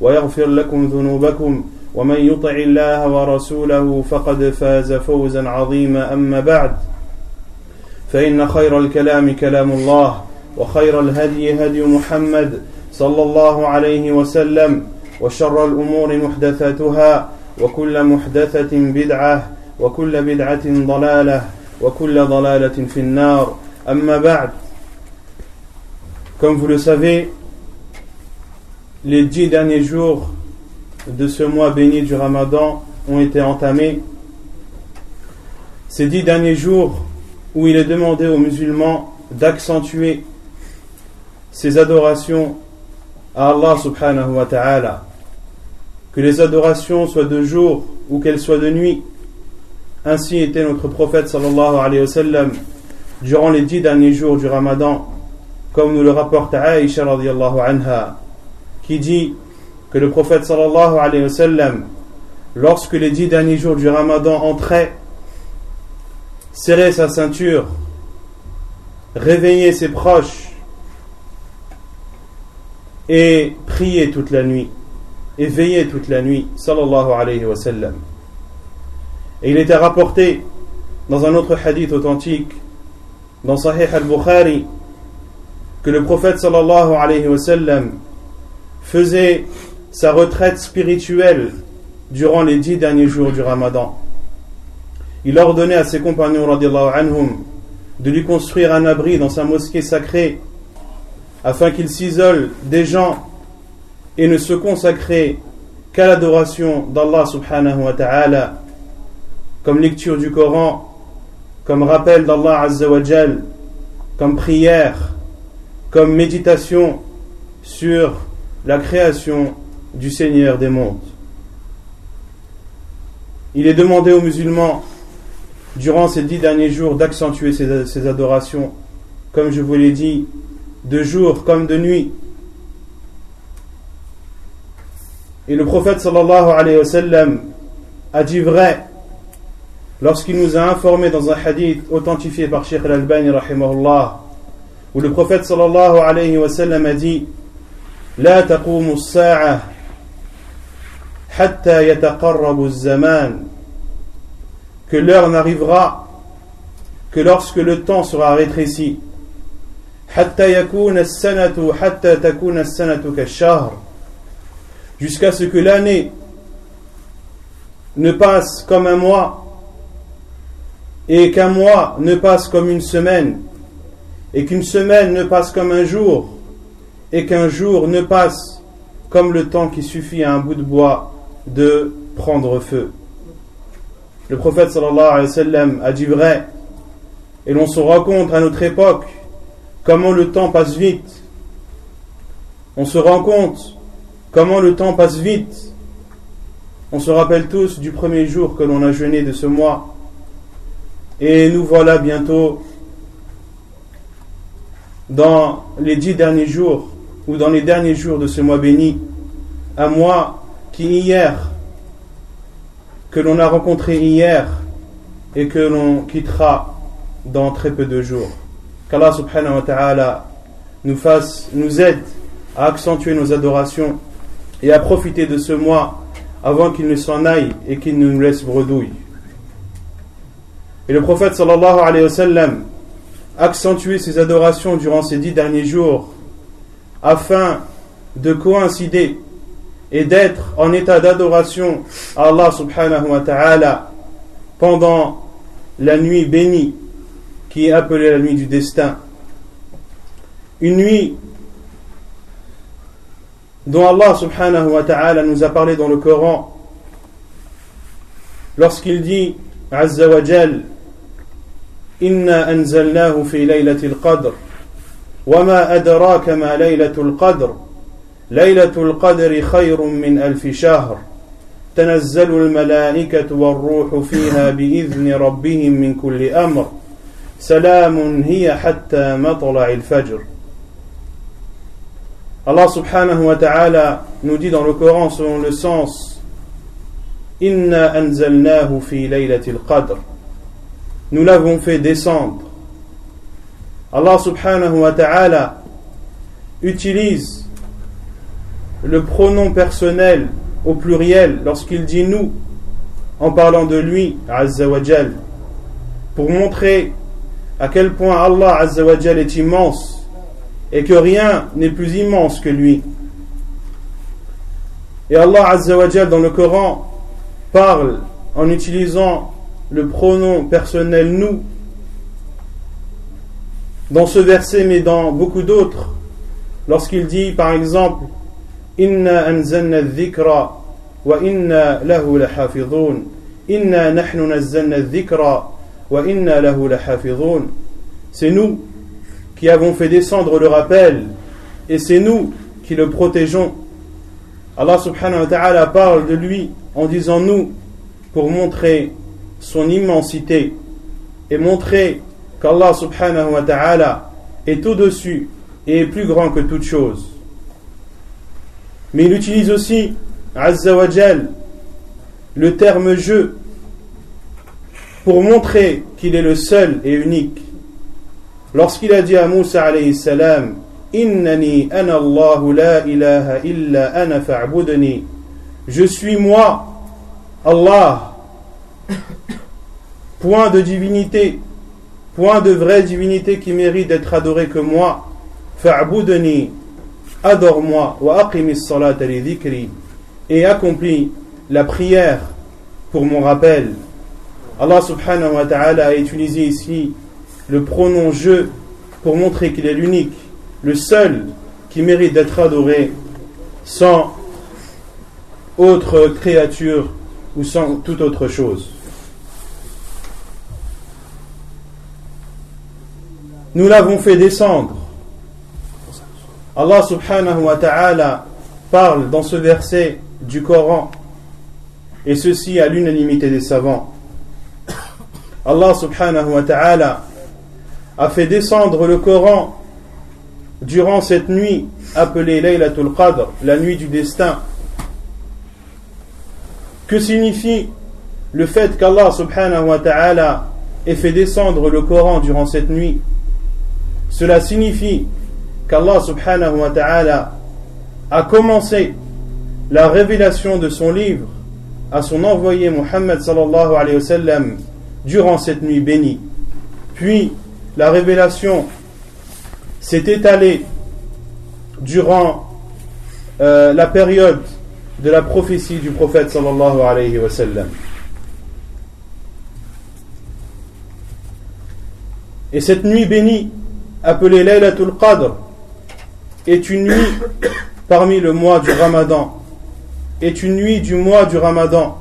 ويغفر لكم ذنوبكم ومن يطع الله ورسوله فقد فاز فوزا عظيما. أما بعد فإن خير الكلام كلام الله وخير الهدي هدي محمد صلى الله عليه وسلم وشر الأمور محدثاتها وكل محدثة بدعة وكل بدعة ضلالة وكل ضلالة في النار. أما بعد Comme vous le savez, les dix derniers jours de ce mois béni du Ramadan ont été entamés. Ces dix derniers jours où il est demandé aux musulmans d'accentuer ses adorations à Allah subhanahu wa ta'ala. Que les adorations soient de jour ou qu'elles soient de nuit. Ainsi était notre prophète sallallahu alayhi wa sallam durant les dix derniers jours du Ramadan, comme nous le rapporte Aïcha radiallahu anha qui dit que le prophète sallallahu alayhi wa sallam, lorsque les dix derniers jours du ramadan entraient, serrait sa ceinture, réveillait ses proches et priait toute la nuit, et veillait toute la nuit, sallallahu alayhi wa sallam. Et il était rapporté dans un autre hadith authentique, dans Sahih al-Bukhari, que le prophète sallallahu alayhi wa sallam faisait sa retraite spirituelle durant les dix derniers jours du ramadan. Il ordonnait à ses compagnons anhum, de lui construire un abri dans sa mosquée sacrée afin qu'il s'isole des gens et ne se consacrait qu'à l'adoration d'Allah subhanahu wa ta'ala comme lecture du Coran, comme rappel d'Allah azza wa comme prière, comme méditation sur la création du Seigneur des mondes. Il est demandé aux musulmans, durant ces dix derniers jours, d'accentuer ces, adorations, comme je vous l'ai dit, de jour comme de nuit. Et le prophète alayhi a dit vrai lorsqu'il nous a informé dans un hadith authentifié par Sheikh al-Albani où le prophète alayhi a dit لا تقوم الساعة حتى يتقرب الزمان que l'heure n'arrivera que lorsque le temps sera rétréci حتى يكون السنة حتى تكون السنة كالشهر jusqu'à ce que l'année ne passe comme un mois et qu'un mois ne passe comme une semaine et qu'une semaine ne passe comme un jour et qu'un jour ne passe comme le temps qui suffit à un bout de bois de prendre feu. Le prophète a dit vrai, et l'on se rend compte à notre époque comment le temps passe vite. On se rend compte comment le temps passe vite. On se rappelle tous du premier jour que l'on a jeûné de ce mois. Et nous voilà bientôt dans les dix derniers jours ou dans les derniers jours de ce mois béni, un mois qui hier, que l'on a rencontré hier et que l'on quittera dans très peu de jours. Qu'Allah subhanahu wa ta'ala nous fasse, nous aide à accentuer nos adorations et à profiter de ce mois avant qu'il ne s'en aille et qu'il ne nous laisse bredouille. Et le prophète sallallahu alayhi wa sallam accentuait ses adorations durant ces dix derniers jours afin de coïncider et d'être en état d'adoration à Allah subhanahu wa ta'ala pendant la nuit bénie qui est appelée la nuit du destin. Une nuit dont Allah subhanahu wa ta'ala nous a parlé dans le Coran lorsqu'il dit Azza wa Jal Inna anzalnahu fi qadr وما أدراك ما ليلة القدر ليلة القدر خير من ألف شهر تنزل الملائكة والروح فيها بإذن ربهم من كل أمر سلام هي حتى مطلع الفجر Allah subhanahu wa ta'ala nous dit dans le Coran selon le sens Inna anzalnahu fi laylatil qadr Nous l'avons fait descendre. Allah subhanahu wa ta'ala utilise le pronom personnel au pluriel lorsqu'il dit nous en parlant de lui, Azza wa pour montrer à quel point Allah Azza wa est immense et que rien n'est plus immense que lui. Et Allah Azza wa dans le Coran parle en utilisant le pronom personnel nous dans ce verset mais dans beaucoup d'autres lorsqu'il dit par exemple Inna anzalna dhikra wa inna lahu lahafidhun Inna nahnu dhikra wa inna lahu lahafidhun C'est nous qui avons fait descendre le rappel et c'est nous qui le protégeons. Allah subhanahu wa ta'ala parle de lui en disant nous pour montrer son immensité et montrer qu'Allah subhanahu wa ta'ala est au-dessus et est plus grand que toute chose. Mais il utilise aussi, Azza wa le terme je pour montrer qu'il est le seul et unique. Lorsqu'il a dit à Moussa alayhi salam, Innani la ilaha illa ana. Je suis moi, Allah, point de divinité, point de vraie divinité qui mérite d'être adoré que moi. Fa'budni, adore-moi, wa aqimis salat et accomplis la prière pour mon rappel. Allah subhanahu wa ta'ala a utilisé ici le pronom je pour montrer qu'il est l'unique, le seul qui mérite d'être adoré sans autre créature ou sans toute autre chose. Nous l'avons fait descendre. Allah subhanahu wa ta'ala parle dans ce verset du Coran, et ceci à l'unanimité des savants. Allah subhanahu wa ta'ala a fait descendre le Coran durant cette nuit appelée Laylatul Qadr, la nuit du destin. Que signifie le fait qu'Allah subhanahu wa ta'ala ait fait descendre le Coran durant cette nuit? Cela signifie qu'Allah subhanahu wa ta'ala a commencé la révélation de son livre à son envoyé Muhammad durant cette nuit bénie. Puis la révélation s'est étalée durant euh, la période de la prophétie du prophète wa. Et cette nuit bénie, appelée Laylatul Qadr, est une nuit parmi le mois du Ramadan, est une nuit du mois du Ramadan,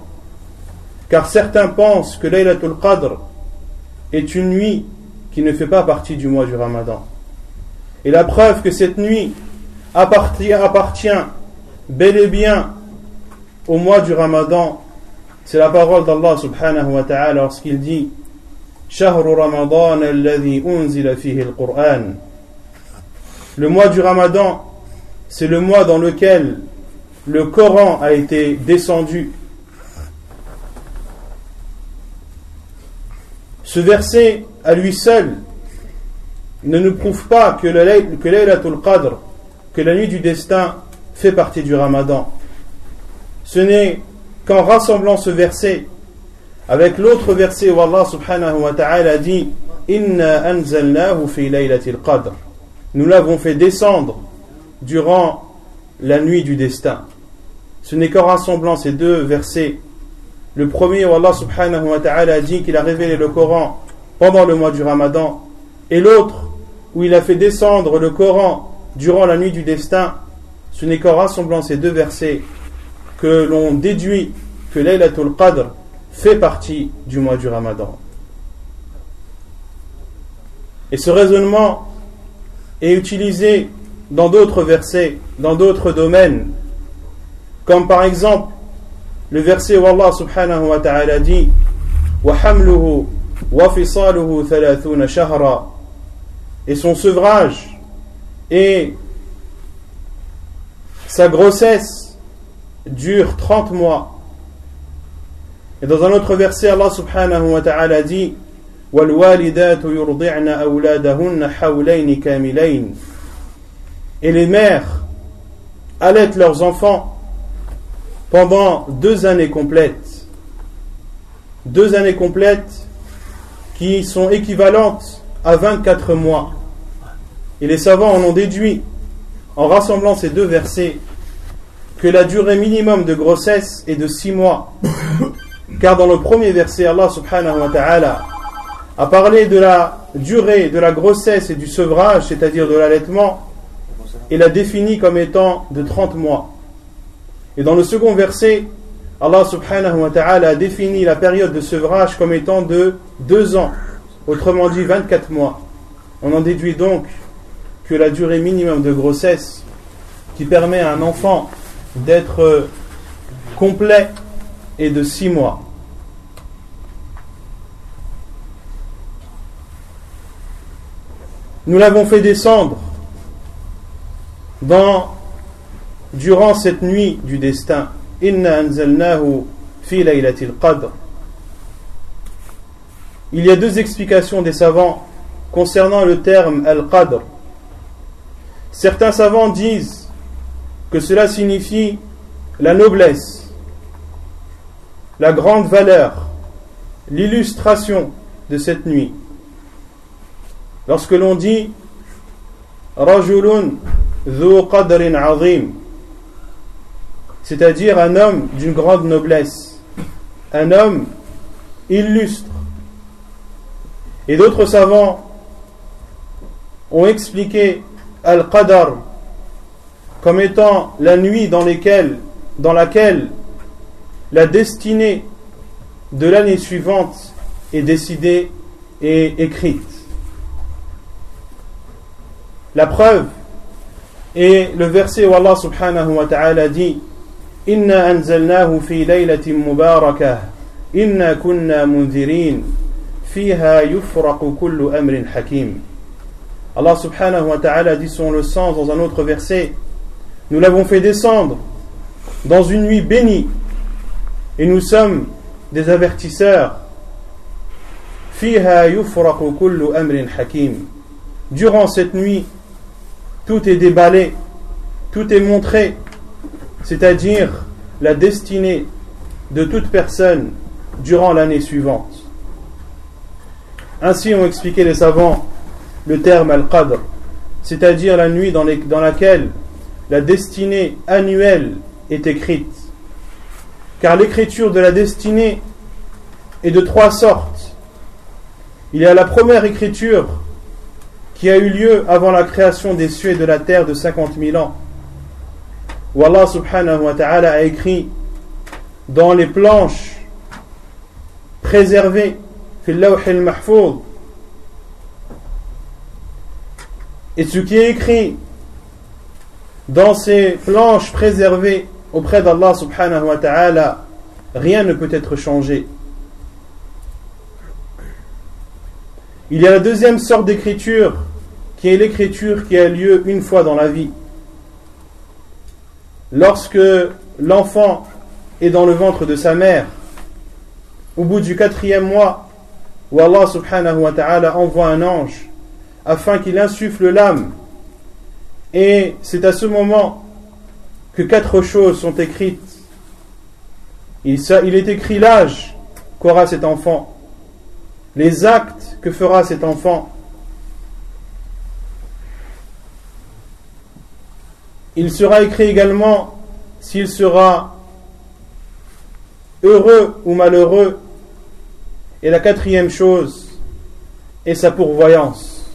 car certains pensent que Laylatul Qadr est une nuit qui ne fait pas partie du mois du Ramadan. Et la preuve que cette nuit appartient, appartient bel et bien au mois du Ramadan, c'est la parole d'Allah subhanahu wa ta'ala lorsqu'il dit Le mois du Ramadan, c'est le mois dans lequel le Coran a été descendu. Ce verset à lui seul ne nous prouve pas que Laylatul Qadr, que la nuit du destin, fait partie du Ramadan. Ce n'est qu'en rassemblant ce verset avec l'autre verset où Allah subhanahu wa ta'ala dit Inna anzalnahu fi qadr. Nous l'avons fait descendre durant la nuit du destin. Ce n'est qu'en rassemblant ces deux versets Le premier où Allah subhanahu wa ta'ala dit qu'il a révélé le Coran pendant le mois du Ramadan, et l'autre où il a fait descendre le Coran durant la nuit du destin, ce n'est qu'en rassemblant ces deux versets que l'on déduit que Laylatul Qadr fait partie du mois du Ramadan. Et ce raisonnement est utilisé dans d'autres versets, dans d'autres domaines, comme par exemple le verset où Allah subhanahu wa ta'ala dit وَحَمْلُهُ وَفِصَالُهُ ثَلَاثُونَ شَهْرًا et son sevrage et sa grossesse dure 30 mois. Et dans un autre verset, Allah subhanahu wa ta'ala dit Et les mères allaitent leurs enfants pendant deux années complètes. Deux années complètes qui sont équivalentes à 24 mois. Et les savants en ont déduit, en rassemblant ces deux versets, que la durée minimum de grossesse est de six mois car dans le premier verset, Allah subhanahu wa ta'ala a parlé de la durée de la grossesse et du sevrage, c'est-à-dire de l'allaitement, et l'a défini comme étant de 30 mois. Et dans le second verset, Allah subhanahu wa ta'ala a défini la période de sevrage comme étant de deux ans, autrement dit 24 mois. On en déduit donc que la durée minimum de grossesse qui permet à un enfant d'être complet est de six mois. Nous l'avons fait descendre dans durant cette nuit du destin. Il y a deux explications des savants concernant le terme al-qadr. Certains savants disent que cela signifie la noblesse, la grande valeur, l'illustration de cette nuit. Lorsque l'on dit Rajulun dhu qadrin azim, c'est-à-dire un homme d'une grande noblesse, un homme illustre. Et d'autres savants ont expliqué Al-Qadar comme étant la nuit dans, dans laquelle la destinée de l'année suivante est décidée et écrite. La preuve est le verset où Allah subhanahu wa ta'ala dit Inna anzalnahu fi laylatin mubarakah, inna kunna mundirin, fiha yufraqu kullu amrin hakim. Allah subhanahu wa ta'ala dit son le sens dans un autre verset Nous l'avons fait descendre dans une nuit bénie et nous sommes des avertisseurs. Fiha yufraqu kullu amrin hakim. Durant cette nuit, tout est déballé tout est montré c'est-à-dire la destinée de toute personne durant l'année suivante. Ainsi ont expliqué les savants le terme al-qadr, c'est-à-dire la nuit dans, dans, laquelle la destinée annuelle est écrite. Car l'écriture de la destinée est de trois sortes. Il y a la première écriture qui a eu lieu avant la création des cieux et de la terre de 50 000 ans. Où Allah subhanahu wa ta'ala a écrit dans les planches préservées et ce qui est écrit dans ces planches préservées auprès d'Allah subhanahu wa ta'ala rien ne peut être changé il y a la deuxième sorte d'écriture qui est l'écriture qui a lieu une fois dans la vie. Lorsque l'enfant est dans le ventre de sa mère, au bout du quatrième mois, où Allah subhanahu wa ta'ala envoie un ange afin qu'il insuffle l'âme, et c'est à ce moment que quatre choses sont écrites. Il, il est écrit l'âge qu'aura cet enfant, les actes que fera cet enfant, Il sera écrit également s'il sera heureux ou malheureux. Et la quatrième chose est sa pourvoyance.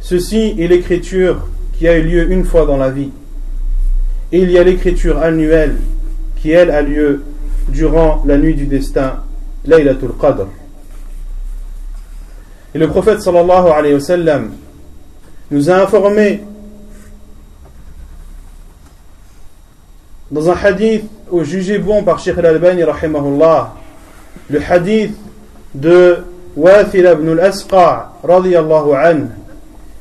Ceci est l'écriture qui a eu lieu une fois dans la vie. Et il y a l'écriture annuelle qui, elle, a lieu durant la nuit du destin, Laylatul Qadr. Et le prophète sallallahu alayhi wa sallam nous a informé dans un hadith au jugé bon par Sheikh al-Albani rahimahullah le hadith de Wathil ibn al-Asqa radiyallahu anhu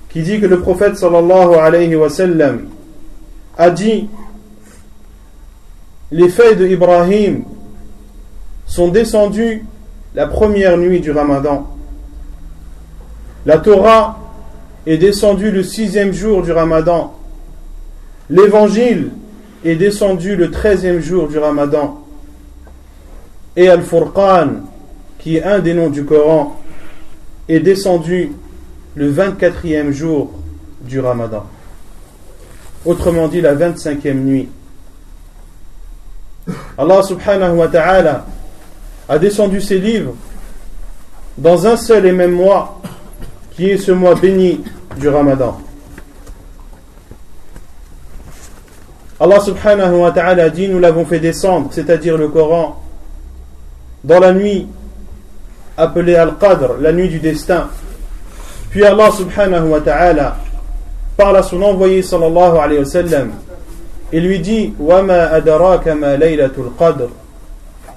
qui dit que le prophète sallallahu alayhi wa sallam a dit les feuilles de Ibrahim sont descendues la première nuit du Ramadan. La Torah est descendue le sixième jour du Ramadan. L'évangile est descendu le treizième jour du Ramadan. Et Al-Furqan, qui est un des noms du Coran, est descendu le 24e jour du Ramadan. Autrement dit, la 25e nuit. Allah subhanahu wa ta'ala a descendu ses livres dans un seul et même mois, qui est ce mois béni du Ramadan. Allah subhanahu wa ta'ala dit Nous l'avons fait descendre, c'est-à-dire le Coran, dans la nuit appelée Al-Qadr, la nuit du destin. Puis Allah subhanahu wa ta'ala parle à son envoyé sallallahu alayhi wa sallam et lui dit Wama adaraka ma laylatul qadr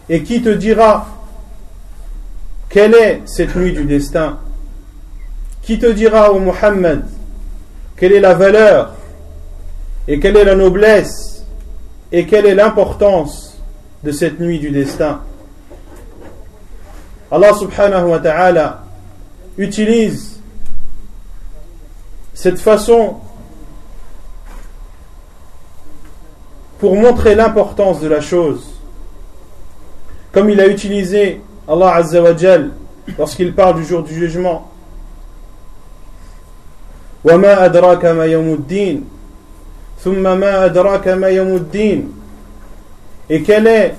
Et qui te dira quelle est cette nuit du destin? Qui te dira, ô Muhammad, quelle est la valeur et quelle est la noblesse et quelle est l'importance de cette nuit du destin? Allah subhanahu wa ta'ala utilise cette façon pour montrer l'importance de la chose. Comme il a utilisé Allah Azza wa lorsqu'il parle du jour du jugement. وما أدراك ما يوم الدين ثم ما أدراك ما يوم الدين Et quel est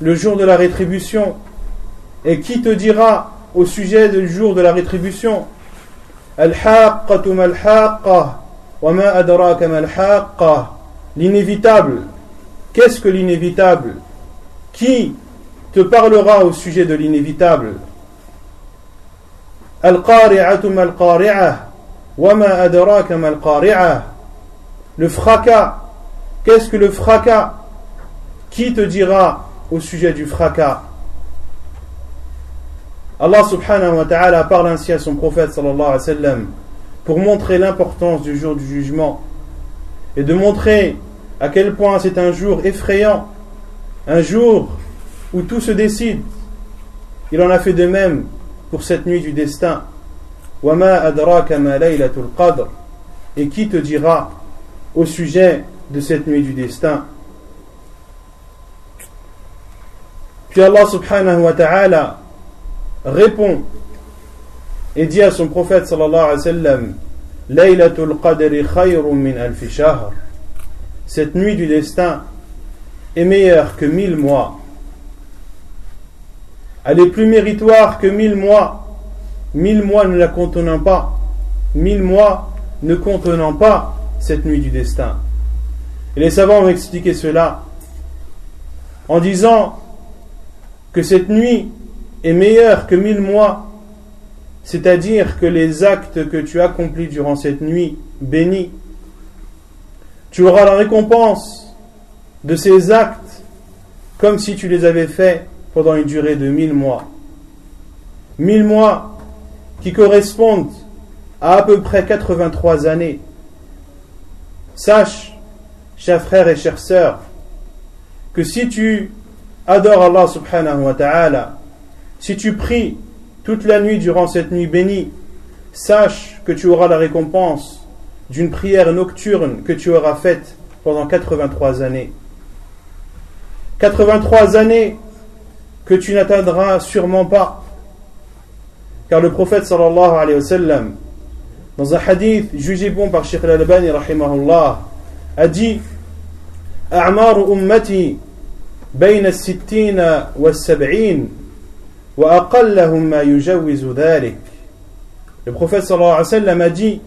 le jour de la rétribution Et qui te dira au sujet du jour de la rétribution L'inévitable. Qu'est-ce que l'inévitable Qui te parlera au sujet de l'inévitable. Le fracas. Qu'est-ce que le fracas? Qui te dira au sujet du fracas? Allah subhanahu wa ta'ala parle ainsi à son prophète sallallahu alayhi wa pour montrer l'importance du jour du jugement et de montrer à quel point c'est un jour effrayant, un jour où tout se décide. Il en a fait de même pour cette nuit du destin. Et qui te dira au sujet de cette nuit du destin? Puis Allah subhanahu wa ta'ala répond et dit à son prophète sallallahu alayhi wa sallam khayrun min alfi Cette nuit du destin est meilleure que mille mois. Elle est plus méritoire que mille mois. Mille mois ne la contenant pas. Mille mois ne contenant pas cette nuit du destin. Et les savants ont expliqué cela en disant que cette nuit est meilleur que mille mois, c'est-à-dire que les actes que tu accomplis durant cette nuit bénis, tu auras la récompense de ces actes comme si tu les avais faits pendant une durée de mille mois. Mille mois qui correspondent à à peu près 83 années. Sache, chers frères et chères sœurs, que si tu adores Allah subhanahu wa ta'ala, si tu pries toute la nuit durant cette nuit bénie, sache que tu auras la récompense d'une prière nocturne que tu auras faite pendant 83 années. 83 années que tu n'atteindras sûrement pas. Car le prophète sallallahu alayhi wa sallam, dans un hadith jugé bon par Sheikh al-Albani rahimahullah, a dit A'mar ummati بين الستين والسبعين وأقلهم ما يجوز ذلك Le prophète sallallahu alayhi wa sallam a dit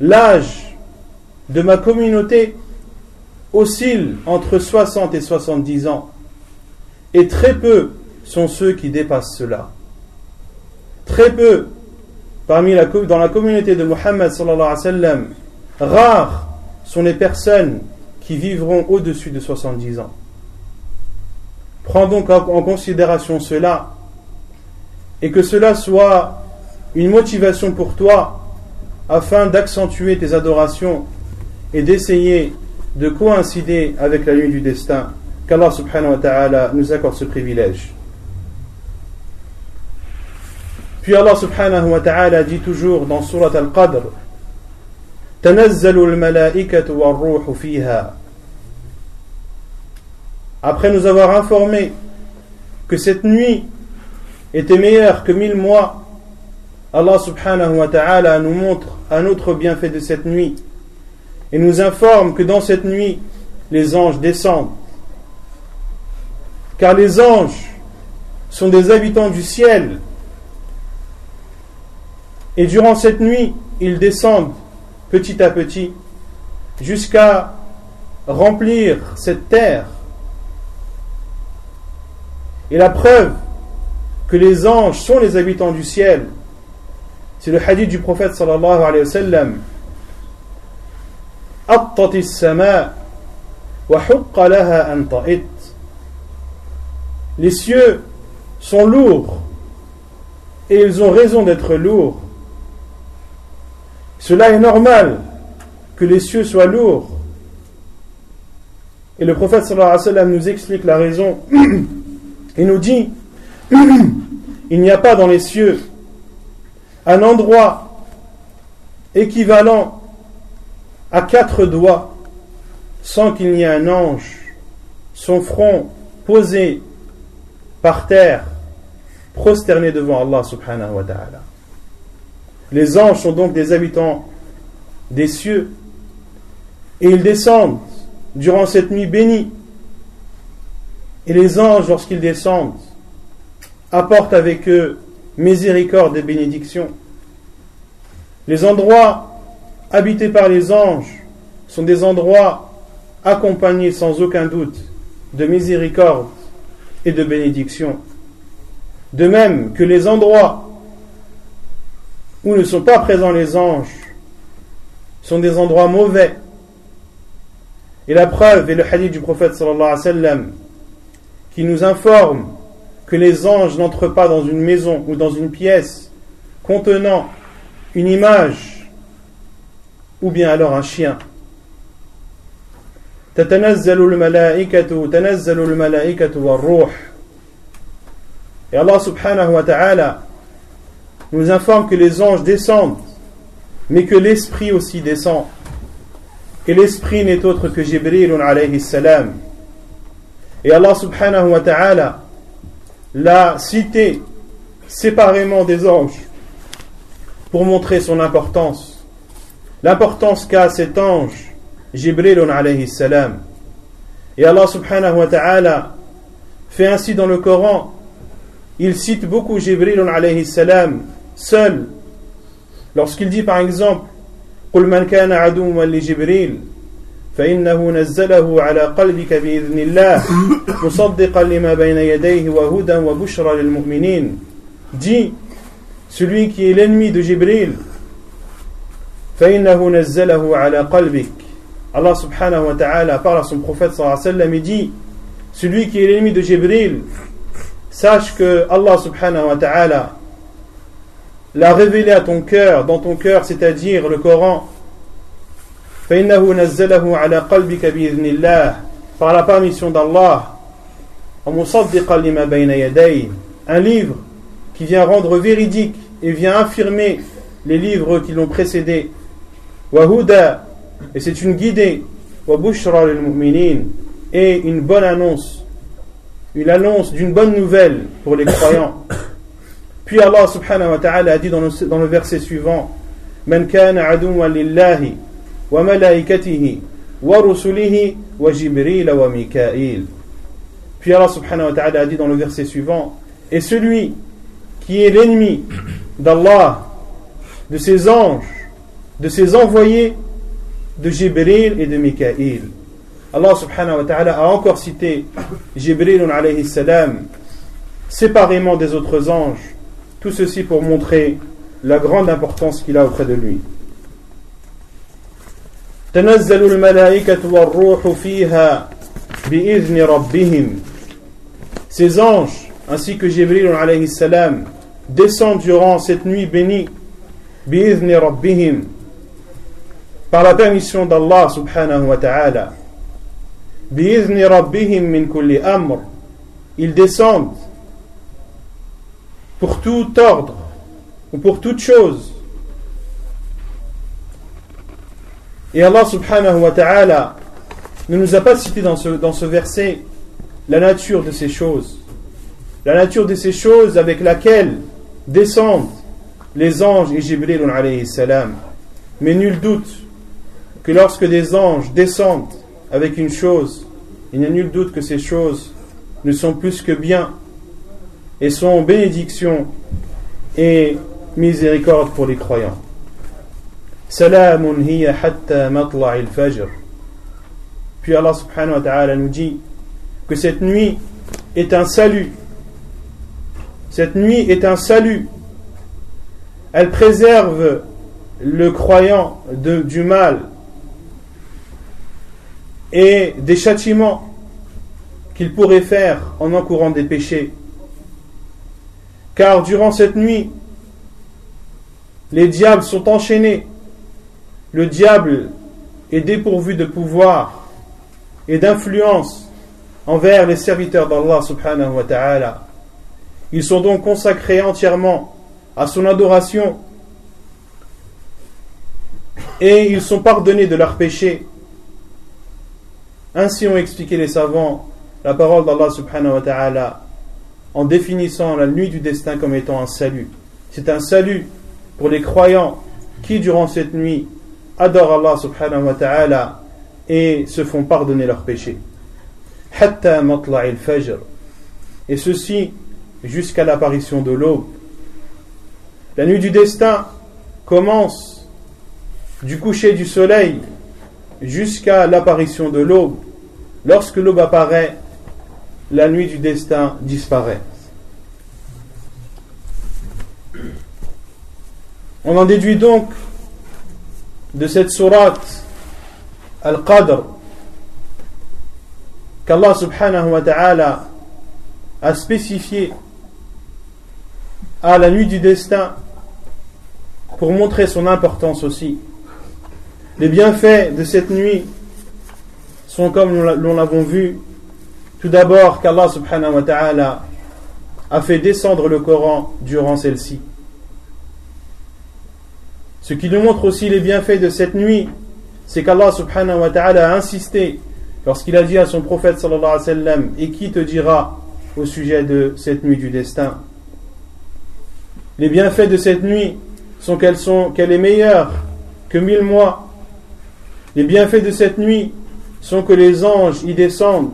L'âge de ma communauté oscille entre 60 et 70 ans, et très peu sont ceux qui dépassent cela. Très peu dans la communauté de Muhammad rares sont les personnes qui vivront au-dessus de 70 ans. Prends donc en considération cela et que cela soit une motivation pour toi afin d'accentuer tes adorations et d'essayer de coïncider avec la nuit du destin. Qu'Allah subhanahu wa ta'ala nous accorde ce privilège. Puis Allah subhanahu wa ta'ala dit toujours dans Surat Al-Qadr Après nous avoir informé que cette nuit était meilleure que mille mois, Allah subhanahu wa ta'ala nous montre un autre bienfait de cette nuit et nous informe que dans cette nuit, les anges descendent. Car les anges sont des habitants du ciel. Et durant cette nuit, ils descendent petit à petit jusqu'à remplir cette terre. Et la preuve que les anges sont les habitants du ciel, c'est le hadith du prophète sallallahu alayhi wa sallam les cieux sont lourds et ils ont raison d'être lourds. Cela est normal que les cieux soient lourds. Et le prophète sallallahu alayhi wa nous explique la raison et nous dit il n'y a pas dans les cieux un endroit équivalent à quatre doigts, sans qu'il n'y ait un ange, son front posé par terre, prosterné devant Allah subhanahu wa ta'ala. Les anges sont donc des habitants des cieux et ils descendent durant cette nuit bénie. Et les anges, lorsqu'ils descendent, apportent avec eux miséricorde et bénédiction. Les endroits habités par les anges sont des endroits accompagnés sans aucun doute de miséricorde et de bénédiction. De même que les endroits où ne sont pas présents les anges sont des endroits mauvais. Et la preuve est le hadith du prophète sallallahu qui nous informe que les anges n'entrent pas dans une maison ou dans une pièce contenant une image ou bien alors un chien. تتنزل الملائكة تنزل الملائكة والروح Et Allah subhanahu wa ta'ala nous informe que les anges descendent, mais que l'esprit aussi descend. Et l'esprit n'est autre que Jibril alayhi salam. Et Allah subhanahu wa ta'ala l'a cité séparément des anges pour montrer son importance l'importance qu'a cet ange, Jibril alayhi salam. Et Allah subhanahu wa ta'ala fait ainsi dans le Coran, il cite beaucoup Jibril alayhi salam seul, lorsqu'il dit par exemple, قل من كان عدوا لجبريل فإنه نزله على قلبك بإذن الله مصدقا لما بين يديه وهدى وبشرى للمؤمنين dit celui qui est l'ennemi de Jibril فإنه نزله على قلبك Allah subhanahu wa ta'ala parle à son prophète sallallahu alayhi wa sallam et dit celui qui est l'ennemi de Jibril sache que Allah subhanahu wa ta'ala l'a révélé à ton cœur dans ton cœur c'est-à-dire le Coran فإنه نزله على قلبك بإذن الله par la permission d'Allah ومصدقا لما بين يديه un livre qui vient rendre véridique et vient affirmer les livres qui l'ont précédé Wahuda, et c'est une guidée, et une bonne annonce, une annonce d'une bonne nouvelle pour les croyants. Puis Allah subhanahu wa ta'ala a dit dans le, dans le verset suivant Man kana aduwa lillahi wa malaikatihi wa rusulihi wa jibril wa mikail. Puis Allah subhanahu wa ta'ala a dit dans le verset suivant Et celui qui est l'ennemi d'Allah, de ses anges, de ses envoyés, de Jibril et de Mikaïl. Allah subhanahu wa ta'ala a encore cité Jibril alayhi salam séparément des autres anges. Tout ceci pour montrer la grande importance qu'il a auprès de lui. تنزل الملائكة والروح فيها بإذن ربهم Ces anges, ainsi que Jibril alayhi salam, descendent durant cette nuit bénie بإذن ربهم par la permission d'Allah subhanahu wa ta'ala, min kulli amr, ils descendent pour tout ordre ou pour toute chose. Et Allah subhanahu wa ta'ala ne nous a pas cité dans ce, dans ce verset la nature de ces choses. La nature de ces choses avec laquelle descendent les anges et Jibril alayhi salam. Mais nul doute que lorsque des anges descendent avec une chose, il n'y a nul doute que ces choses ne sont plus que bien et son bénédiction et miséricorde pour les croyants. Salamun hiya hatta matla'il fajr. Puis Allah subhanahu wa ta'ala nous dit que cette nuit est un salut. Cette nuit est un salut. Elle préserve le croyant du mal et des châtiments qu'il pourrait faire en encourant des péchés. Car durant cette nuit, les diables sont enchaînés. Le diable est dépourvu de pouvoir et d'influence envers les serviteurs d'Allah subhanahu wa ta'ala. Ils sont donc consacrés entièrement à son adoration et ils sont pardonnés de leurs péchés. Ainsi ont expliqué les savants la parole d'Allah subhanahu wa ta'ala en définissant la nuit du destin comme étant un salut. C'est un salut pour les croyants qui, durant cette nuit, adorent Allah subhanahu wa ta'ala et se font pardonner leurs péchés. Et ceci jusqu'à l'apparition de l'aube. La nuit du destin commence du coucher du soleil jusqu'à l'apparition de l'aube. Lorsque l'aube apparaît, la nuit du destin disparaît. On en déduit donc de cette sourate Al-Qadr qu'Allah subhanahu wa ta'ala a spécifié à la nuit du destin pour montrer son importance aussi. Les bienfaits de cette nuit sont comme nous l'avons vu tout d'abord qu'Allah subhanahu wa ta'ala a fait descendre le Coran durant celle-ci. Ce qui nous montre aussi les bienfaits de cette nuit, c'est qu'Allah subhanahu wa ta'ala a insisté lorsqu'il a dit à son prophète Et qui te dira au sujet de cette nuit du destin? Les bienfaits de cette nuit sont, qu'elle est meilleure que mille mois. Les bienfaits de cette nuit sont que les anges y descendent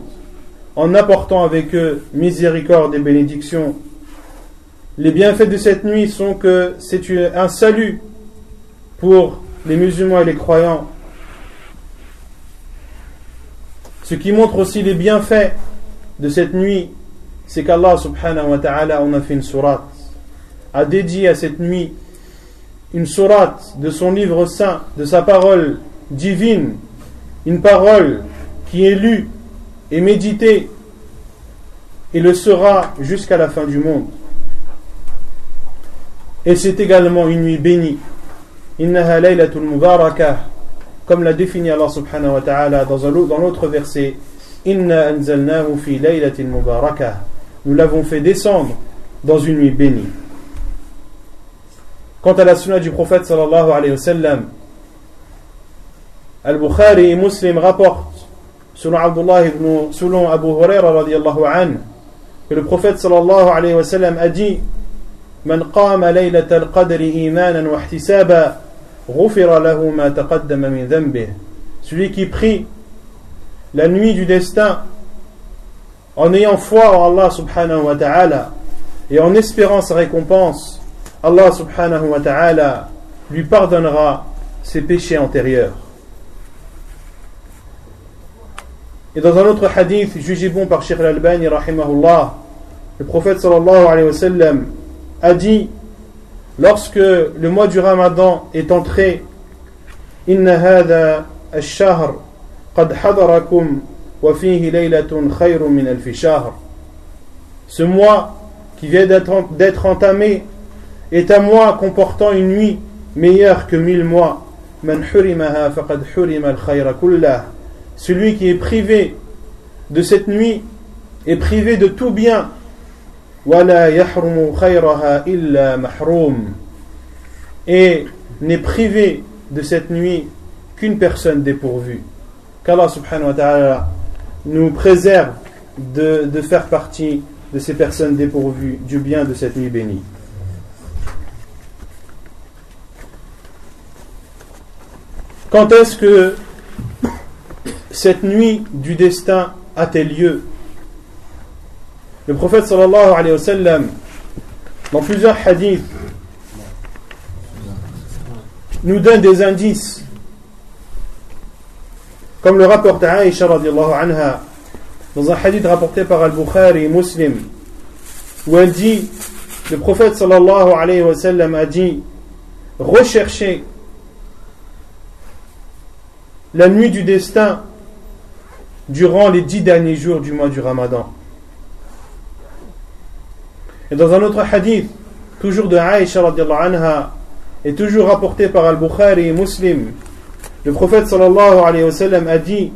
en apportant avec eux miséricorde et bénédiction. Les bienfaits de cette nuit sont que c'est un salut pour les musulmans et les croyants. Ce qui montre aussi les bienfaits de cette nuit, c'est qu'Allah subhanahu wa ta'ala a fait une sourate, a dédié à cette nuit une sourate de son livre saint, de sa parole divine, une parole qui est lue et médité et le sera jusqu'à la fin du monde. Et c'est également une nuit bénie. Innaha laylatul mubarakah, comme l'a défini Allah subhanahu wa ta'ala dans, dans l'autre verset. Inna anzalnahu fi laylatil mubarakah. Nous l'avons fait descendre dans une nuit bénie. Quant à la sunna du prophète sallallahu alayhi wa sallam, Al-Bukhari et Muslim rapportent selon Abdullah ibn, selon Abu Huraira radiallahu anhu, que le prophète sallallahu alayhi wa sallam a dit qama laylat al-qadr imanan wa ihtisaba ghufira lahu ma taqaddama min dhanbih Celui qui prie la nuit du destin en ayant foi en Allah subhanahu wa ta'ala et en espérant sa récompense, Allah subhanahu wa ta'ala lui pardonnera ses péchés antérieurs. Et dans un autre hadith jugé bon par Sheikh al-Albani rahimahullah, le prophète sallallahu alayhi wa sallam a dit lorsque le mois du Ramadan est entré Inna hada al-shahr qad hadarakum wa fihi laylatun khayrun min alfi shahr Ce mois qui vient d'être entamé est un mois comportant une nuit meilleure que mille mois. Man hurimaha faqad hurima al-khayra kullah. Celui qui est privé de cette nuit est privé de tout bien et n'est privé de cette nuit qu'une personne dépourvue. Qu'Allah subhanahu wa ta'ala nous préserve de, de faire partie de ces personnes dépourvues du bien de cette nuit bénie. Quand est-ce que cette nuit du destin a-t-elle lieu? Le prophète sallallahu alayhi wa sallam, dans plusieurs hadiths, nous donne des indices. Comme le rapporte Aïcha radiallahu anha, dans un hadith rapporté par Al-Bukhari et Muslim, où elle dit, le prophète sallallahu alayhi wa sallam a dit, recherchez la nuit du destin durant les dix derniers jours du mois du Ramadan. Et dans un autre hadith, toujours de Aïcha anha, et toujours rapporté par Al-Bukhari et Muslim, le prophète sallallahu alayhi wa sallam a dit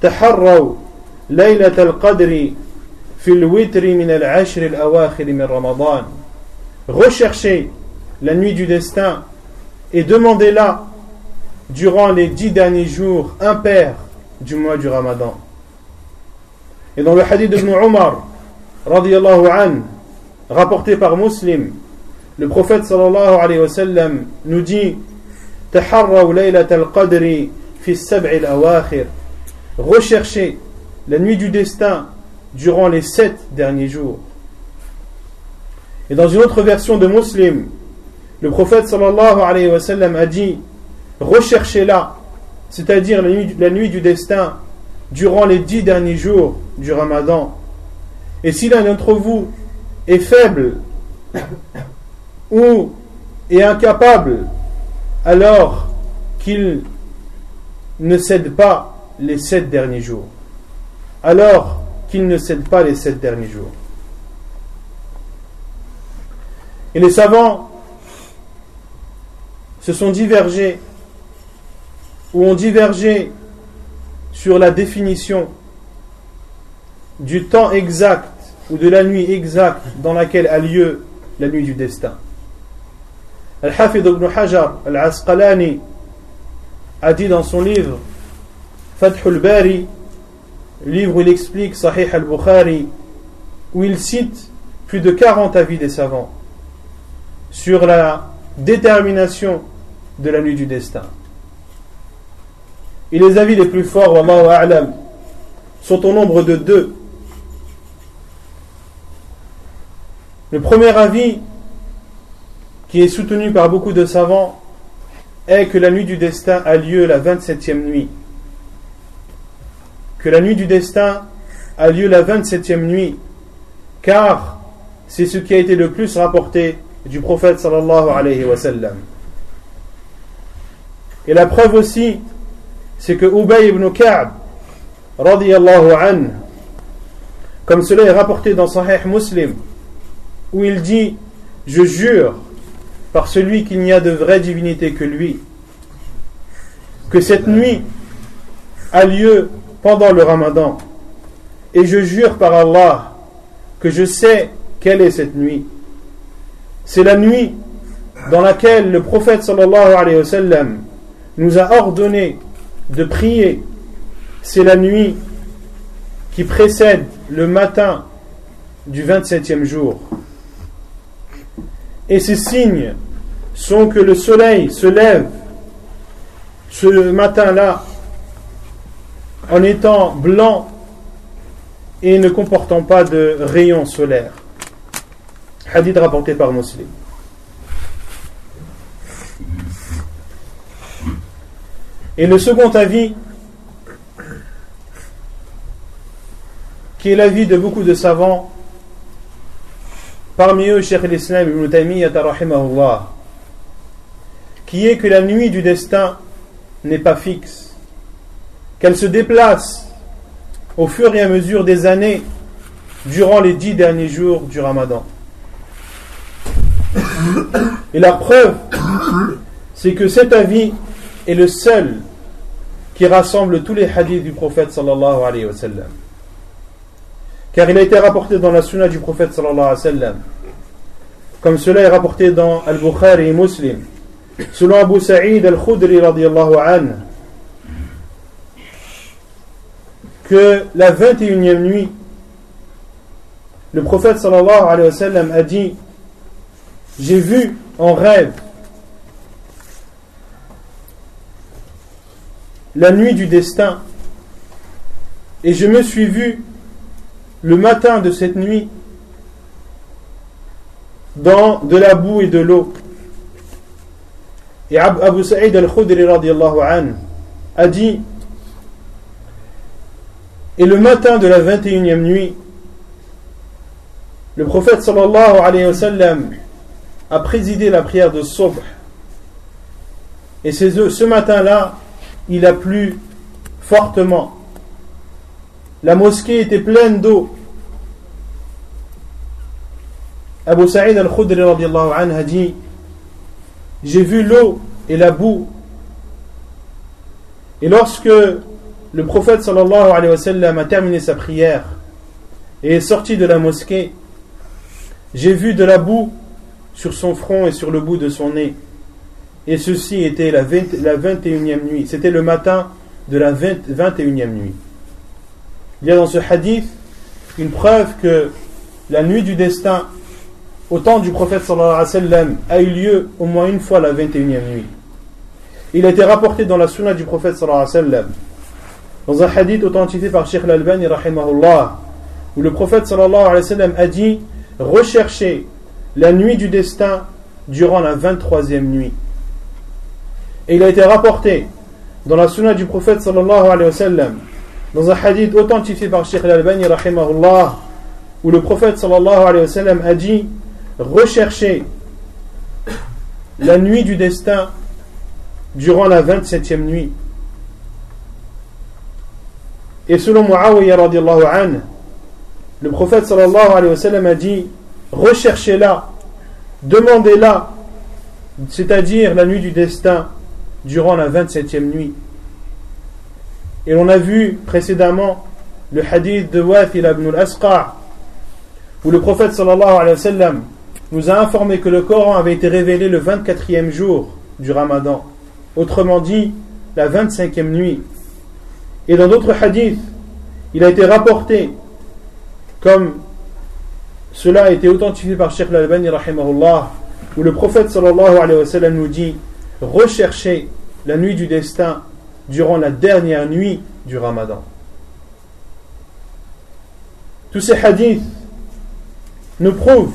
تحروا ليلة القدر في الوتر من العشر الأواخر من رمضان Recherchez la nuit du destin et demandez-la durant les dix derniers jours impairs du mois du Ramadan. Et dans le hadith de Ibn Umar, radiyallahu anhu, rapporté par Muslim, le prophète sallallahu alayhi wa sallam nous dit Recherchez la nuit du destin durant les sept derniers jours. Et dans une autre version de Muslim, le prophète sallallahu alayhi wa sallam a dit Recherchez-la, c'est-à-dire la nuit, du destin, durant les dix derniers jours du ramadan. Et si l'un d'entre vous est faible ou est incapable, alors qu'il ne cède pas les sept derniers jours. Alors qu'il ne cède pas les sept derniers jours. Et les savants se sont divergés ou ont divergé sur la définition du temps exact ou de la nuit exacte dans laquelle a lieu la nuit du destin. Al-Hafid ibn Hajar al-Asqalani a dit dans son livre Fathul Bari, livre où il explique Sahih al-Bukhari, où il cite plus de 40 avis des savants sur la détermination de la nuit du destin. Et les avis les plus forts, sont au nombre de deux. Le premier avis, qui est soutenu par beaucoup de savants, est que la nuit du destin a lieu la 27e nuit. Que la nuit du destin a lieu la 27e nuit, car c'est ce qui a été le plus rapporté du prophète sallallahu alayhi wa sallam. Et la preuve aussi, c'est que Ubay ibn Ka'b, radiyallahu comme cela est rapporté dans Sahih Muslim, où il dit Je jure par celui qu'il n'y a de vraie divinité que lui, que cette nuit a lieu pendant le ramadan. Et je jure par Allah que je sais quelle est cette nuit. C'est la nuit dans laquelle le prophète nous a ordonné de prier. C'est la nuit qui précède le matin du 27e jour. Et ces signes sont que le soleil se lève ce matin-là en étant blanc et ne comportant pas de rayons solaires. Hadith rapporté par Muslim. Et le second avis, qui est l'avis de beaucoup de savants, parmi eux Cheikh l'Islam ibn Taymiyyah qui est que la nuit du destin n'est pas fixe, qu'elle se déplace au fur et à mesure des années durant les dix derniers jours du ramadan. Et la preuve, c'est que cet avis est le seul qui rassemble tous les hadiths du prophète sallallahu alayhi wa sallam. Car il a été rapporté dans la sunna du prophète sallallahu comme cela est rapporté dans Al-Bukhari et Muslim, selon Abu Sa'id al-Khudri radiallahu anhu, que la 21e nuit, le prophète sallallahu a dit J'ai vu en rêve la nuit du destin, et je me suis vu le matin de cette nuit dans de la boue et de l'eau. Et Abu Sa'id al-Khudri a dit Et le matin de la 21e nuit, le prophète sallallahu alayhi wa sallam a présidé la prière de Sobh. Et ce matin-là, il a plu fortement. La mosquée était pleine d'eau. Abu Sa'id al-Khudri a dit J'ai vu l'eau et la boue. Et lorsque le prophète sallallahu alayhi wa a terminé sa prière et est sorti de la mosquée, j'ai vu de la boue sur son front et sur le bout de son nez. Et ceci était la, 21e nuit. C'était le matin de la 21e nuit. Il y a dans ce hadith une preuve que la nuit du destin, au temps du prophète sallallahu alayhi wa a eu lieu au moins une fois la 21e nuit. Il a été rapporté dans la sunna du prophète sallallahu alayhi wa sallam, dans un hadith authentifié par Sheikh al-Albani rahimahullah, où le prophète sallallahu alayhi wa a dit Recherchez la nuit du destin durant la 23e nuit. Et il a été rapporté dans la sunna du prophète sallallahu alayhi wa sallam, dans un hadith authentifié par Sheikh al-Albani rahimahullah, où le prophète sallallahu alayhi wa sallam a dit Recherchez la nuit du destin durant la 27e nuit. Et selon Muawiyah radiallahu anhu, le prophète sallallahu alayhi wa sallam a dit Recherchez-la, demandez-la, c'est-à-dire la nuit du destin durant la 27e nuit. Et l'on a vu précédemment le hadith de Wafil ibn al-Asqa, où le prophète nous a informé que le Coran avait été révélé le 24e jour du Ramadan, autrement dit la 25e nuit. Et dans d'autres hadiths, il a été rapporté, comme cela a été authentifié par Sheikh al-Albani où le prophète sallallahu alayhi wa sallam nous dit recherchez la nuit du destin durant la dernière nuit du ramadan. Tous ces hadiths nous prouvent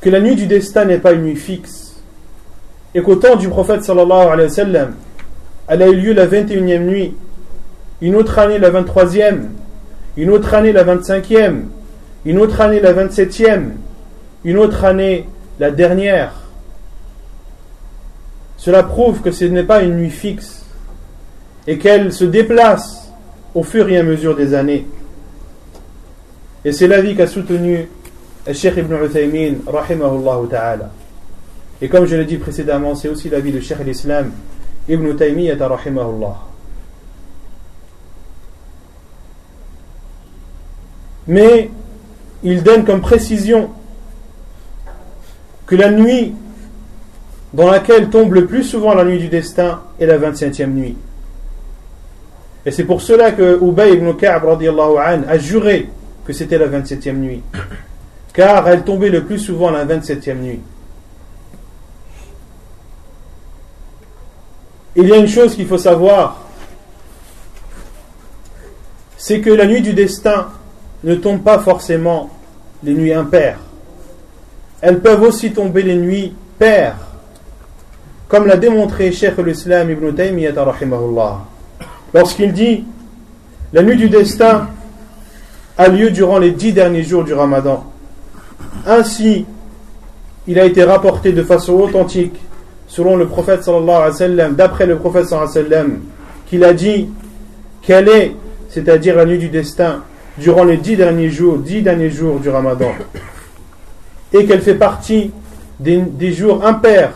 que la nuit du destin n'est pas une nuit fixe et qu'au temps du prophète sallallahu alayhi wa sallam, elle a eu lieu la 21e nuit, une autre année la 23e, une autre année la 25e, une autre année la 27e, une autre année la dernière. Cela prouve que ce n'est pas une nuit fixe et qu'elle se déplace au fur et à mesure des années. Et c'est l'avis qu'a soutenu le Ibn Uthaymin, rahimahullah ta'ala. Et comme je l'ai dit précédemment, c'est aussi l'avis de Cheikh l'Islam, Ibn Taymiyyah, rahimahullah. Mais il donne comme précision que la nuit dans laquelle tombe le plus souvent la nuit du destin est la 27e nuit. Et c'est pour cela que Ubay ibn Ka'b a juré que c'était la 27e nuit. Car elle tombait le plus souvent la 27e nuit. Il y a une chose qu'il faut savoir, c'est que la nuit du destin ne tombe pas forcément les nuits impaires. Elles peuvent aussi tomber les nuits paires, comme l'a démontré Cheikh l'Islam ibn Taymiyyah lorsqu'il dit la nuit du destin a lieu durant les dix derniers jours du Ramadan. Ainsi, il a été rapporté de façon authentique, selon le prophète sallallahu alayhi wa sallam, d'après le prophète sallallahu alayhi wa sallam, qu'il a dit quelle est, c'est-à-dire la nuit du destin, durant les dix derniers jours, dix derniers jours du Ramadan, et qu'elle fait partie des jours impairs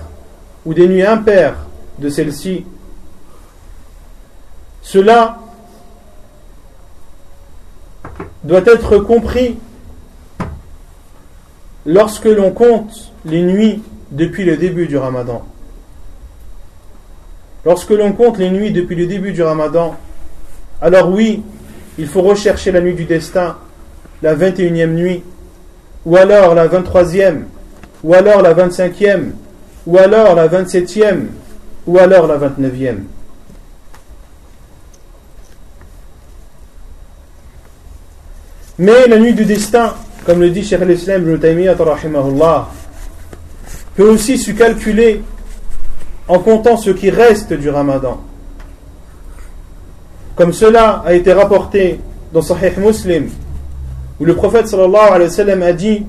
ou des nuits impaires de celle-ci. Cela doit être compris lorsque l'on compte les nuits depuis le début du ramadan. Lorsque l'on compte les nuits depuis le début du ramadan, alors oui, il faut rechercher la nuit du destin, la 21e nuit, ou alors la 23e, ou alors la 25e, ou alors la 27e, ou alors la 29e. Mais la nuit du destin, comme le dit Cheikh al-Islam ibn Taymiyyah, peut aussi se calculer en comptant ce qui reste du ramadan. Comme cela a été rapporté dans Sahih Muslim, où le prophète sallallahu alayhi wa a dit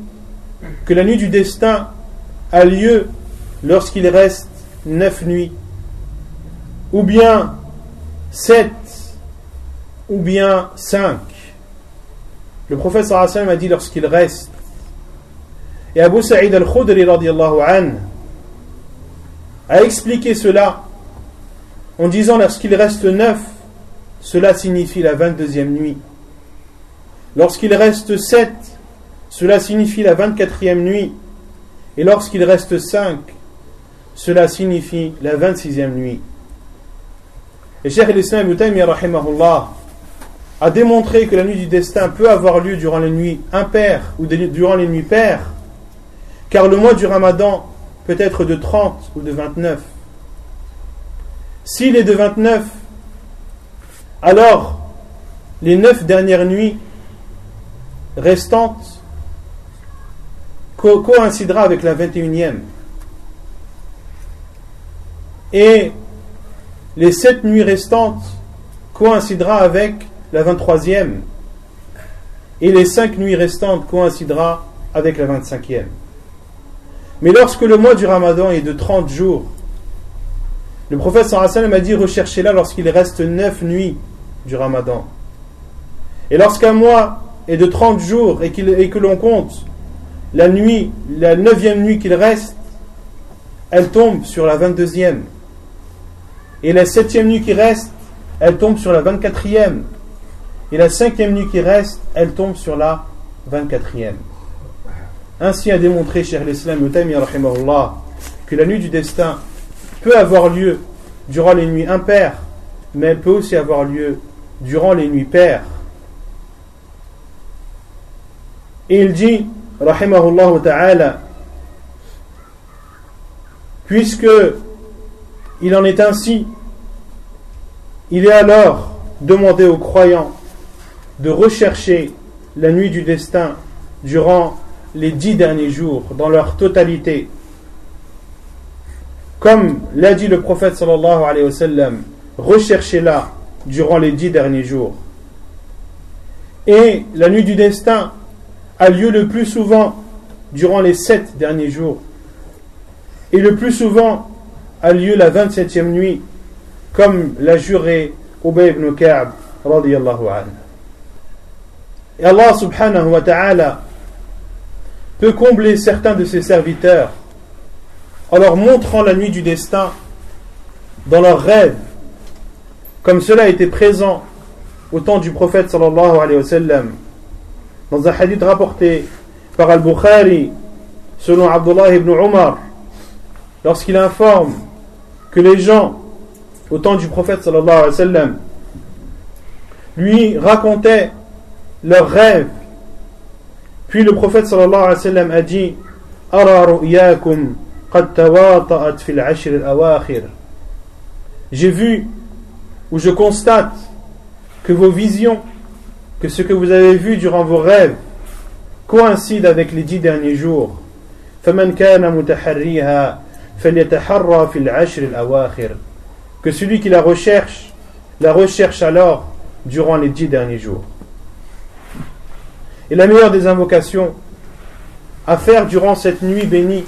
que la nuit du destin a lieu lorsqu'il reste neuf nuits, ou bien sept, ou bien cinq. Le prophète sallallahu a dit lorsqu'il reste. Et Abu Sa'id al-Khudri a expliqué cela en disant lorsqu'il reste neuf, cela signifie la 22e nuit. Lorsqu'il reste sept, cela signifie la 24e nuit. Et lorsqu'il reste cinq, cela signifie la 26e nuit. Et Cheikh al-Islam rahimahullah a démontré que la nuit du destin peut avoir lieu durant les nuits impaires ou durant les nuits paires, car le mois du ramadan peut être de 30 ou de 29. S'il est de 29, alors les neuf dernières nuits restantes coïncidera avec la 21e. Et les sept nuits restantes coïncidera avec la 23e, et les cinq nuits restantes coïncidera avec la 25e. Mais lorsque le mois du ramadan est de 30 jours, le prophète sallam a dit recherchez-la lorsqu'il reste 9 nuits du ramadan. Et lorsqu'un mois est de 30 jours et, que l'on compte la la neuvième nuit qu'il reste, elle tombe sur la 22e. Et la septième nuit qui reste, elle tombe sur la 24e. Et la cinquième nuit qui reste, elle tombe sur la 24e. Ainsi a démontré cher l'Islam que la nuit du destin peut avoir lieu durant les nuits impaires, mais elle peut aussi avoir lieu durant les nuits paires. Et il dit, ta'ala, puisque il en est ainsi, il est alors demandé aux croyants de rechercher la nuit du destin durant les dix derniers jours dans leur totalité. Comme l'a dit le prophète sallallahu alayhi wa sallam, recherchez-la durant les dix derniers jours. Et la nuit du destin a lieu le plus souvent durant les sept derniers jours. Et le plus souvent a lieu la 27e nuit, comme l'a juré Ubay ibn Ka'b. Et Allah subhanahu wa ta'ala peut combler certains de ses serviteurs en leur montrant la nuit du destin dans leurs rêves, comme cela été présent au temps du prophète wa dans un hadith rapporté par Al-Bukhari, selon Abdullah ibn Umar, lorsqu'il informe que les gens, au temps du prophète sallallahu lui racontaient leurs rêves. Puis le prophète sallallahu a dit J'ai vu ou je constate que vos visions que ce que vous avez vu durant vos rêves coïncide avec les dix derniers jours. Que celui qui la recherche, la recherche alors durant les dix derniers jours. Et la meilleure des invocations à faire durant cette nuit bénie,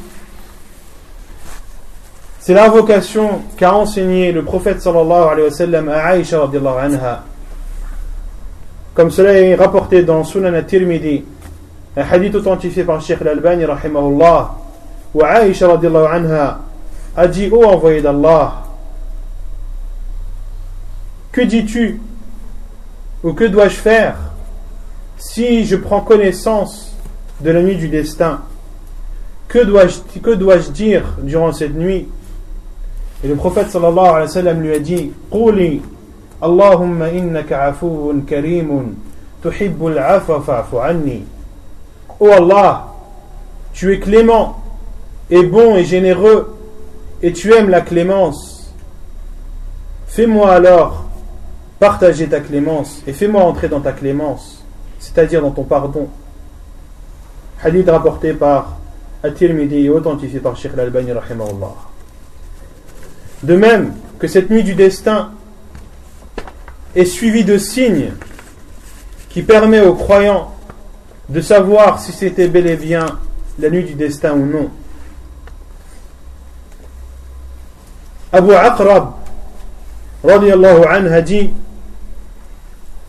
c'est l'invocation qu'a enseigné le prophète sallallahu alayhi wa sallam à Aïcha anha. Comme cela est rapporté dans Sunan al-Tirmidhi, un hadith authentifié par Sheikh al-Albani rahimahullah, anha a dit Ô envoyé d'Allah, que dis-tu ou que dois-je faire si je prends connaissance de la nuit du destin? Que dois-je dois dire durant cette nuit? Et le prophète lui a dit Allahumma innaka afuun karimun anni Oh Allah, tu es clément et bon et généreux et tu aimes la clémence. Fais-moi alors partager ta clémence et fais-moi entrer dans ta clémence, c'est-à-dire dans ton pardon. Hadith rapporté par At-Tirmidhi et authentifié par Sheikh Al-Albani De même que cette nuit du destin est suivie de signes qui permet aux croyants de savoir si c'était bel et bien la nuit du destin ou non. Abu Aqrab radiallahu anhu a dit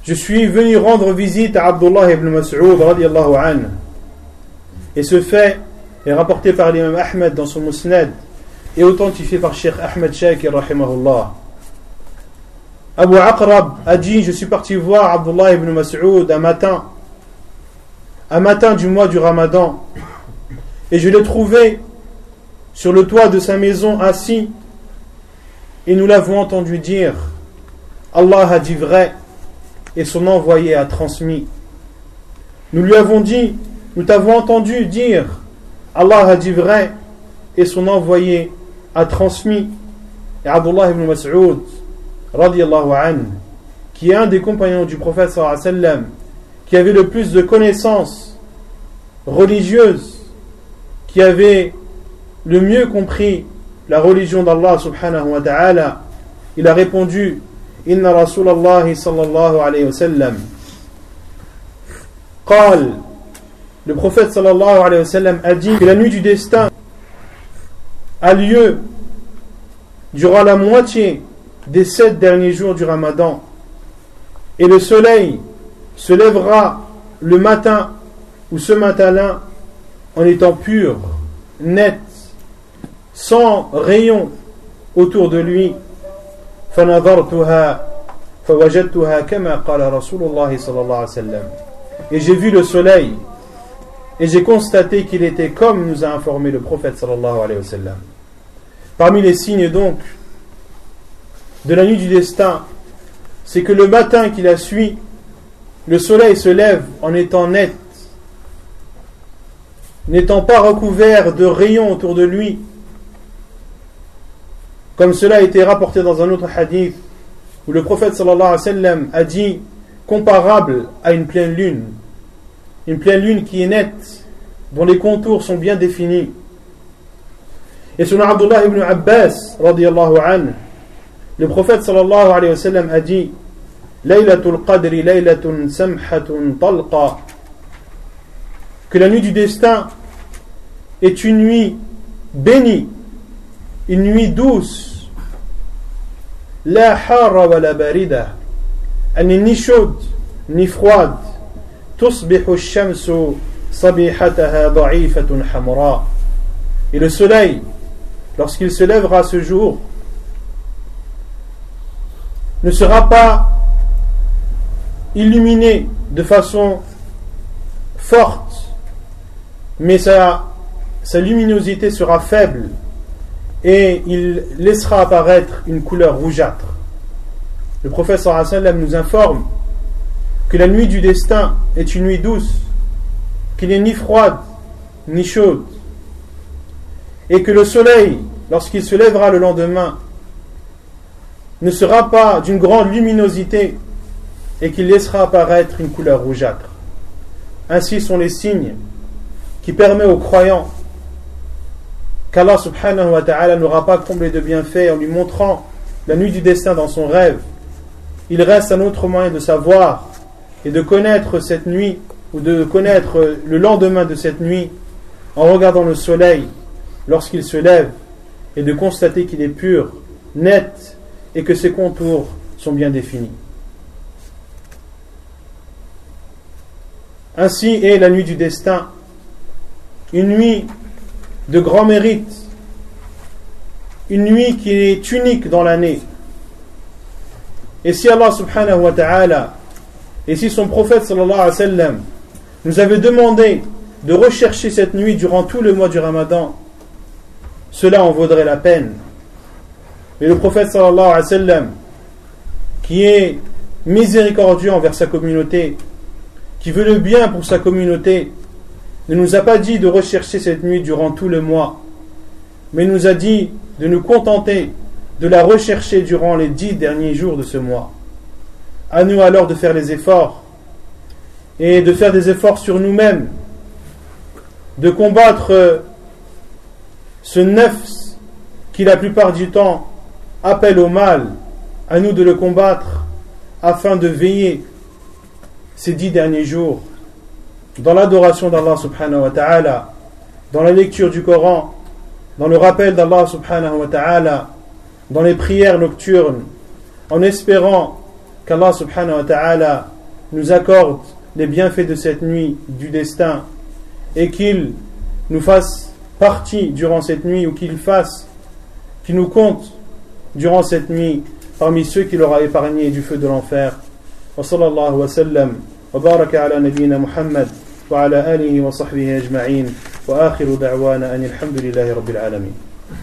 Je suis venu rendre visite à Abdullah ibn Mas'ud. Et ce fait est rapporté par l'imam Ahmed dans son Musnad et authentifié par Sheikh Ahmed Shakir rahimahullah. Abu Aqrab a dit Je suis parti voir Abdullah ibn Mas'ud un matin un matin du mois du Ramadan, et je l'ai trouvé sur le toit de sa maison assis, et nous l'avons entendu dire Allah a dit vrai, et son envoyé a transmis. Nous lui avons dit Nous t'avons entendu dire Allah a dit vrai, et son envoyé a transmis. Et Abdullah ibn Mas'ud, radiallahu anhu, qui est un des compagnons du prophète qui avait le plus de connaissances religieuses, qui avait le mieux compris la religion d'Allah subhanahu wa ta'ala, il a répondu Inna Rasulallah sallallahu alayhi wa sallam قال le prophète sallallahu alayhi wa sallam a dit que la nuit du destin a lieu durant la moitié des sept derniers jours du ramadan et le soleil se lèvera le matin ou ce matin-là en étant pur, net, sans rayon autour de lui. Et j'ai vu le soleil et j'ai constaté qu'il était comme nous a informé le prophète. Parmi les signes donc de la nuit du destin, c'est que le matin qui la suit, le soleil se lève en étant net, n'étant pas recouvert de rayons autour de lui, comme cela a été rapporté dans un autre hadith, où le prophète a dit comparable à une pleine lune, une pleine lune qui est nette, dont les contours sont bien définis. Et selon Abdullah ibn Abbas, le prophète a dit Laylatul Qadri laylatun samhatun talqa que la nuit du destin est une nuit bénie, une nuit douce. La hara wa la barida. Elle n'est ni chaude ni froide. Tusbihu shamsu sabihataha da'ifatun hamra. Et le soleil, lorsqu'il se lèvera ce jour, ne sera pas illuminé de façon forte, mais sa luminosité sera faible et il laissera apparaître une couleur rougeâtre. Le professeur sallam nous informe que la nuit du destin est une nuit douce, qu'il n'est ni froide ni chaude, et que le soleil, lorsqu'il se lèvera le lendemain, ne sera pas d'une grande luminosité, et qu'il laissera apparaître une couleur rougeâtre. Ainsi sont les signes qui permettent aux croyants qu'Allah subhanahu wa ta'ala n'aura pas comblé de bienfaits en lui montrant la nuit du destin dans son rêve. Il reste un autre moyen de savoir et de connaître cette nuit ou de connaître le lendemain de cette nuit en regardant le soleil lorsqu'il se lève et de constater qu'il est pur, net et que ses contours sont bien définis. Ainsi est la nuit du destin, une nuit de grand mérite, une nuit qui est unique dans l'année. Et si Allah subhanahu wa ta'ala, et si son prophète sallallahu alayhi wa nous avait demandé de rechercher cette nuit durant tout le mois du ramadan, cela en vaudrait la peine. Mais le prophète sallallahu alayhi wa sallam, qui est miséricordieux envers sa communauté, qui veut le bien pour sa communauté, ne nous a pas dit de rechercher cette nuit durant tout le mois, mais nous a dit de nous contenter de la rechercher durant les dix derniers jours de ce mois. À nous alors de faire les efforts et de faire des efforts sur nous-mêmes, de combattre ce nefs qui la plupart du temps appelle au mal, à nous de le combattre afin de veiller ces dix derniers jours dans l'adoration d'Allah subhanahu wa ta'ala, dans la lecture du Coran, dans le rappel d'Allah subhanahu wa ta'ala, dans les prières nocturnes, en espérant qu'Allah subhanahu wa ta'ala nous accorde les bienfaits de cette nuit du destin et qu'il nous fasse partie durant cette nuit ou qu'il fasse, qu'il nous compte durant cette nuit parmi ceux qu'il aura épargné du feu de l'enfer. وصلى الله وسلم وبارك على نبينا محمد وعلى آله وصحبه أجمعين وآخر دعوانا أن الحمد لله رب العالمين.